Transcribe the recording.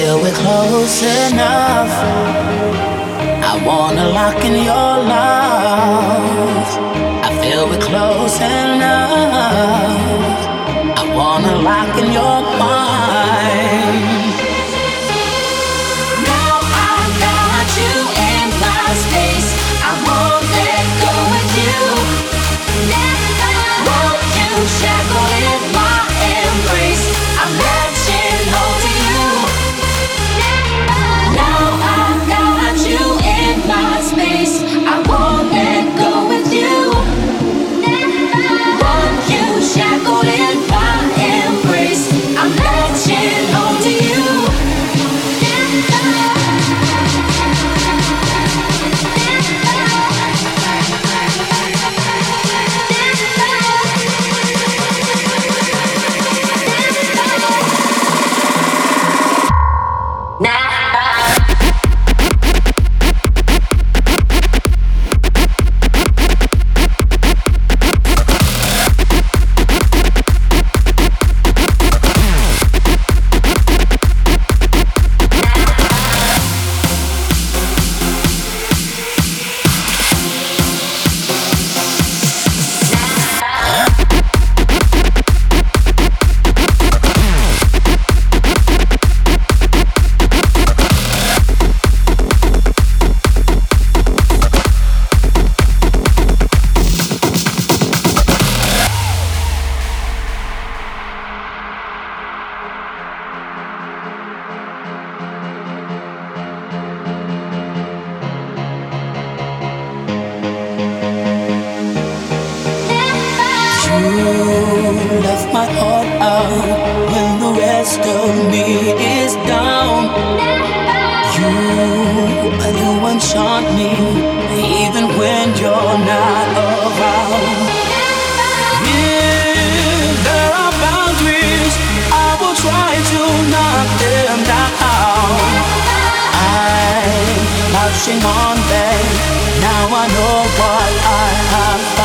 close enough. I wanna lock in your love. I feel we're close enough. I wanna lock in your my heart out when the rest of me is down. You, you enchant me even when you're not around. If there are boundaries, I will try to knock them down. I'm marching on them. Now I know what I